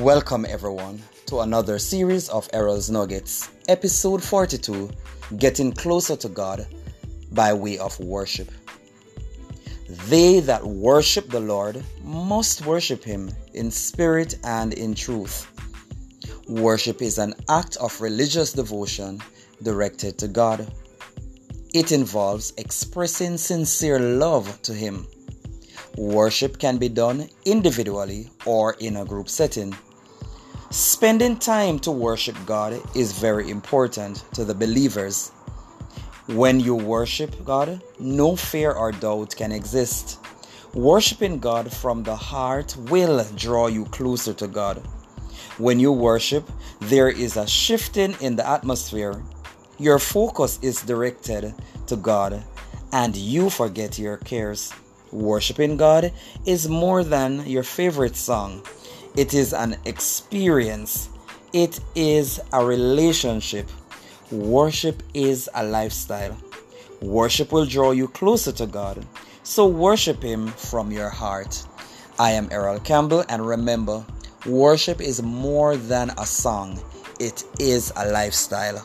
Welcome, everyone, to another series of Errol's Nuggets, episode 42 Getting Closer to God by Way of Worship. They that worship the Lord must worship Him in spirit and in truth. Worship is an act of religious devotion directed to God. It involves expressing sincere love to Him. Worship can be done individually or in a group setting. Spending time to worship God is very important to the believers. When you worship God, no fear or doubt can exist. Worshipping God from the heart will draw you closer to God. When you worship, there is a shifting in the atmosphere. Your focus is directed to God and you forget your cares. Worshipping God is more than your favorite song, it is an experience, it is a relationship. Worship is a lifestyle. Worship will draw you closer to God, so worship Him from your heart. I am Errol Campbell, and remember, worship is more than a song, it is a lifestyle.